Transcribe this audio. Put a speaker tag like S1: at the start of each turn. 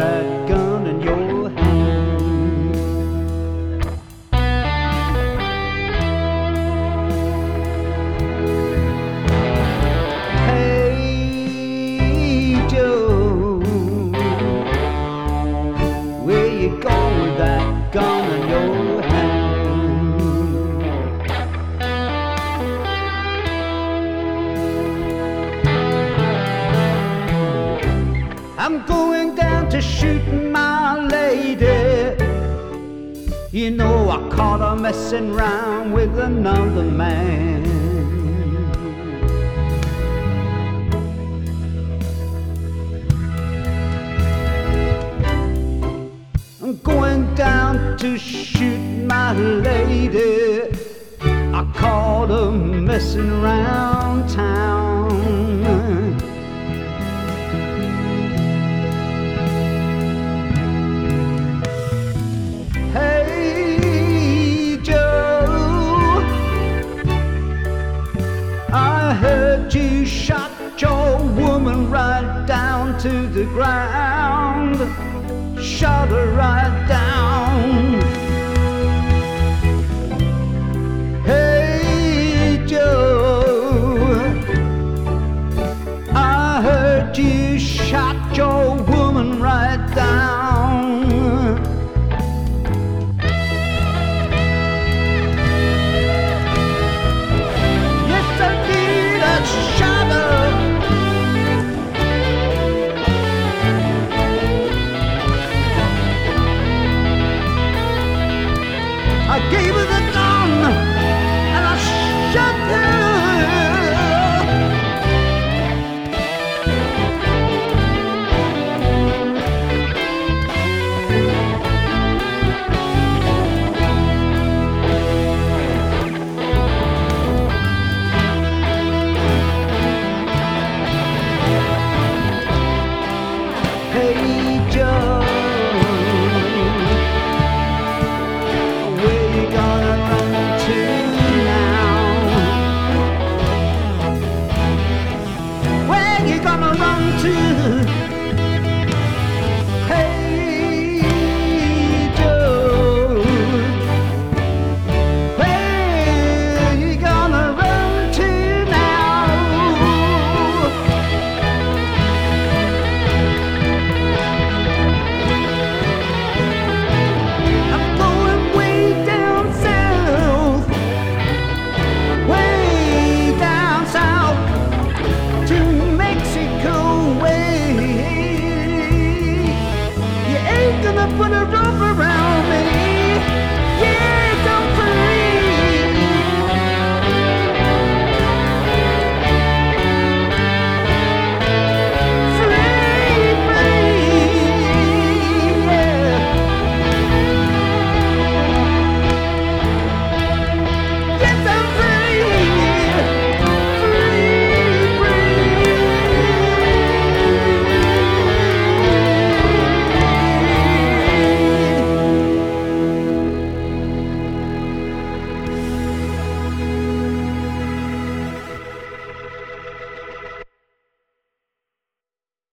S1: that gun in your hand. Hey Joe, where you going with that gun? Shooting my lady. You know I caught her messing round with another man. I'm going down to shoot my lady. I caught her messing around town. Heard you shot your woman right down to the ground. Shot her right down.